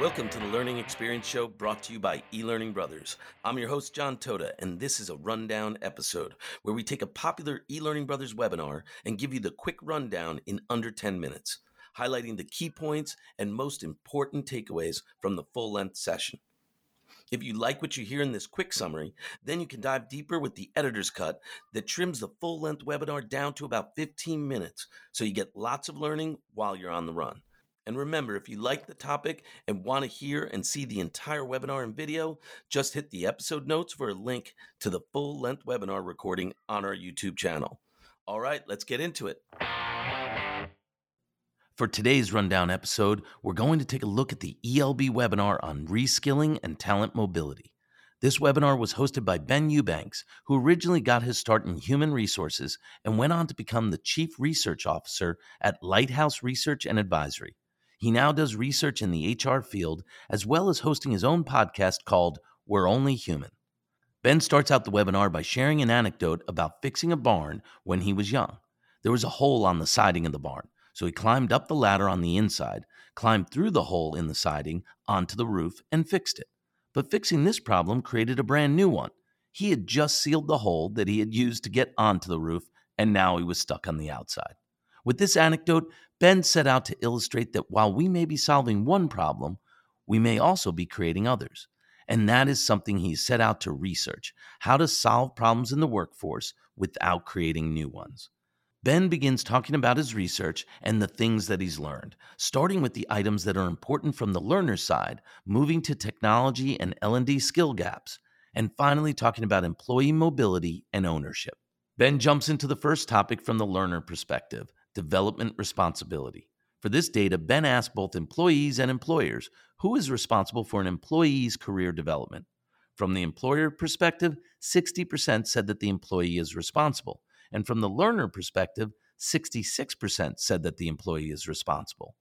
Welcome to the Learning Experience Show brought to you by eLearning Brothers. I'm your host, John Toda, and this is a rundown episode where we take a popular eLearning Brothers webinar and give you the quick rundown in under 10 minutes, highlighting the key points and most important takeaways from the full length session. If you like what you hear in this quick summary, then you can dive deeper with the editor's cut that trims the full length webinar down to about 15 minutes so you get lots of learning while you're on the run. And remember, if you like the topic and want to hear and see the entire webinar in video, just hit the episode notes for a link to the full length webinar recording on our YouTube channel. All right, let's get into it. For today's rundown episode, we're going to take a look at the ELB webinar on reskilling and talent mobility. This webinar was hosted by Ben Eubanks, who originally got his start in human resources and went on to become the Chief Research Officer at Lighthouse Research and Advisory. He now does research in the HR field, as well as hosting his own podcast called We're Only Human. Ben starts out the webinar by sharing an anecdote about fixing a barn when he was young. There was a hole on the siding of the barn, so he climbed up the ladder on the inside, climbed through the hole in the siding onto the roof, and fixed it. But fixing this problem created a brand new one. He had just sealed the hole that he had used to get onto the roof, and now he was stuck on the outside. With this anecdote, Ben set out to illustrate that while we may be solving one problem, we may also be creating others. And that is something he set out to research how to solve problems in the workforce without creating new ones. Ben begins talking about his research and the things that he's learned, starting with the items that are important from the learner side, moving to technology and L&D skill gaps, and finally talking about employee mobility and ownership. Ben jumps into the first topic from the learner perspective, development responsibility. For this data, Ben asked both employees and employers who is responsible for an employee's career development. From the employer perspective, 60% said that the employee is responsible. And from the learner perspective, 66% said that the employee is responsible.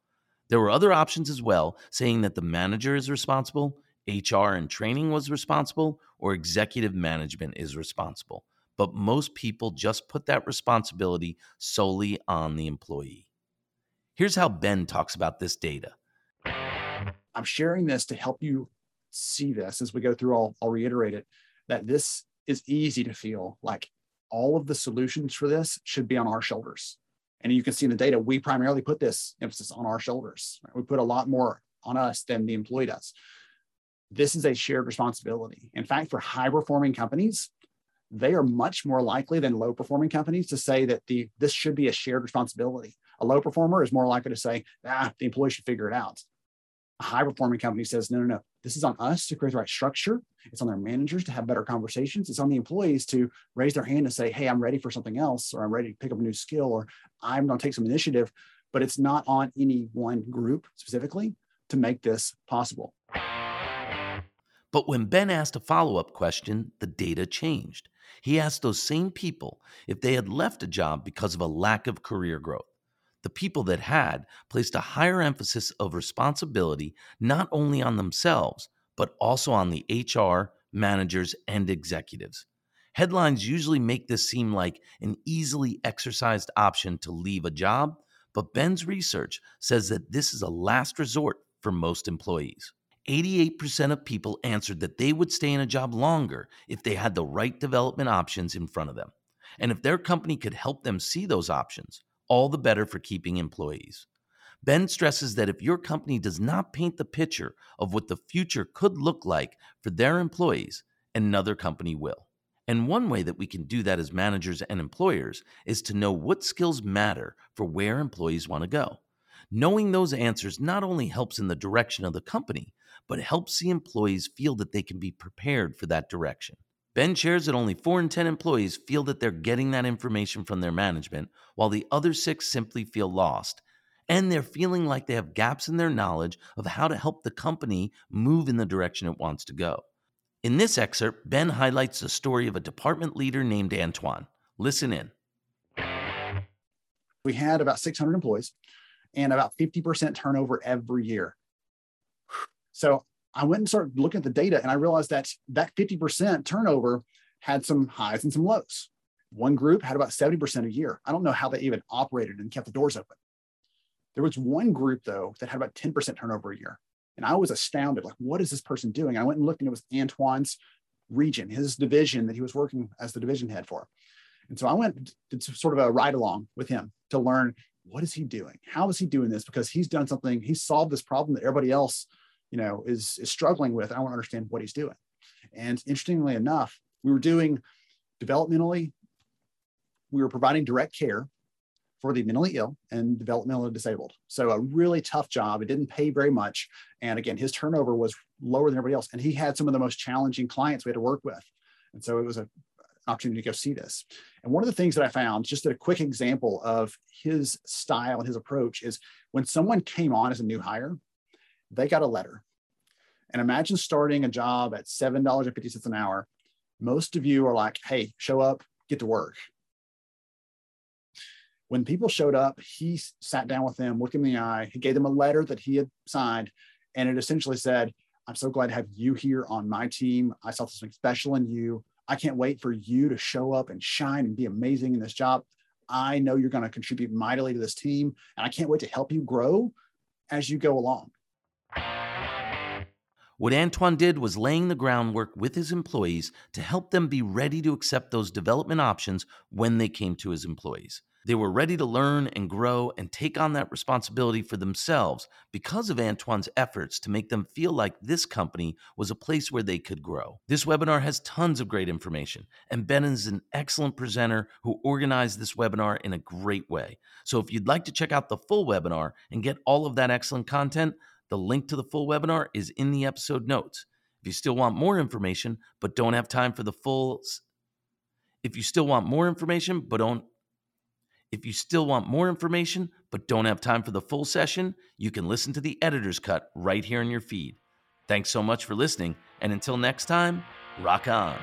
There were other options as well, saying that the manager is responsible, HR and training was responsible, or executive management is responsible but most people just put that responsibility solely on the employee. Here's how Ben talks about this data. I'm sharing this to help you see this as we go through. I'll, I'll reiterate it that this is easy to feel like all of the solutions for this should be on our shoulders. And you can see in the data, we primarily put this emphasis on our shoulders. Right? We put a lot more on us than the employee does. This is a shared responsibility. In fact, for high performing companies, they are much more likely than low performing companies to say that the this should be a shared responsibility. A low performer is more likely to say, ah, the employee should figure it out. A high performing company says, no, no, no, this is on us to create the right structure. It's on their managers to have better conversations. It's on the employees to raise their hand and say, hey, I'm ready for something else, or I'm ready to pick up a new skill, or I'm going to take some initiative. But it's not on any one group specifically to make this possible. But when Ben asked a follow up question, the data changed. He asked those same people if they had left a job because of a lack of career growth. The people that had placed a higher emphasis of responsibility not only on themselves, but also on the HR, managers, and executives. Headlines usually make this seem like an easily exercised option to leave a job, but Ben's research says that this is a last resort for most employees. 88% of people answered that they would stay in a job longer if they had the right development options in front of them. And if their company could help them see those options, all the better for keeping employees. Ben stresses that if your company does not paint the picture of what the future could look like for their employees, another company will. And one way that we can do that as managers and employers is to know what skills matter for where employees want to go. Knowing those answers not only helps in the direction of the company, but helps the employees feel that they can be prepared for that direction. Ben shares that only 4 in 10 employees feel that they're getting that information from their management, while the other six simply feel lost. And they're feeling like they have gaps in their knowledge of how to help the company move in the direction it wants to go. In this excerpt, Ben highlights the story of a department leader named Antoine. Listen in. We had about 600 employees and about 50% turnover every year. So I went and started looking at the data and I realized that that 50% turnover had some highs and some lows. One group had about 70% a year. I don't know how they even operated and kept the doors open. There was one group though that had about 10% turnover a year. And I was astounded, like, what is this person doing? I went and looked, and it was Antoine's region, his division that he was working as the division head for. And so I went to sort of a ride along with him to learn what is he doing? How is he doing this? Because he's done something, he's solved this problem that everybody else, you know, is, is struggling with. I want to understand what he's doing. And interestingly enough, we were doing developmentally, we were providing direct care for the mentally ill and developmentally disabled. So a really tough job. It didn't pay very much. And again, his turnover was lower than everybody else. And he had some of the most challenging clients we had to work with. And so it was a, an opportunity to go see this. And one of the things that I found, just a quick example of his style and his approach, is when someone came on as a new hire, they got a letter. And imagine starting a job at $7.50 an hour. Most of you are like, hey, show up, get to work when people showed up, he sat down with them, looked them in the eye, he gave them a letter that he had signed, and it essentially said, I'm so glad to have you here on my team. I saw something special in you. I can't wait for you to show up and shine and be amazing in this job. I know you're going to contribute mightily to this team, and I can't wait to help you grow as you go along. What Antoine did was laying the groundwork with his employees to help them be ready to accept those development options when they came to his employees. They were ready to learn and grow and take on that responsibility for themselves because of Antoine's efforts to make them feel like this company was a place where they could grow. This webinar has tons of great information, and Ben is an excellent presenter who organized this webinar in a great way. So if you'd like to check out the full webinar and get all of that excellent content, the link to the full webinar is in the episode notes. If you still want more information but don't have time for the full if you still want more information but don't if you still want more information but don't have time for the full session, you can listen to the editor's cut right here in your feed. Thanks so much for listening, and until next time, rock on.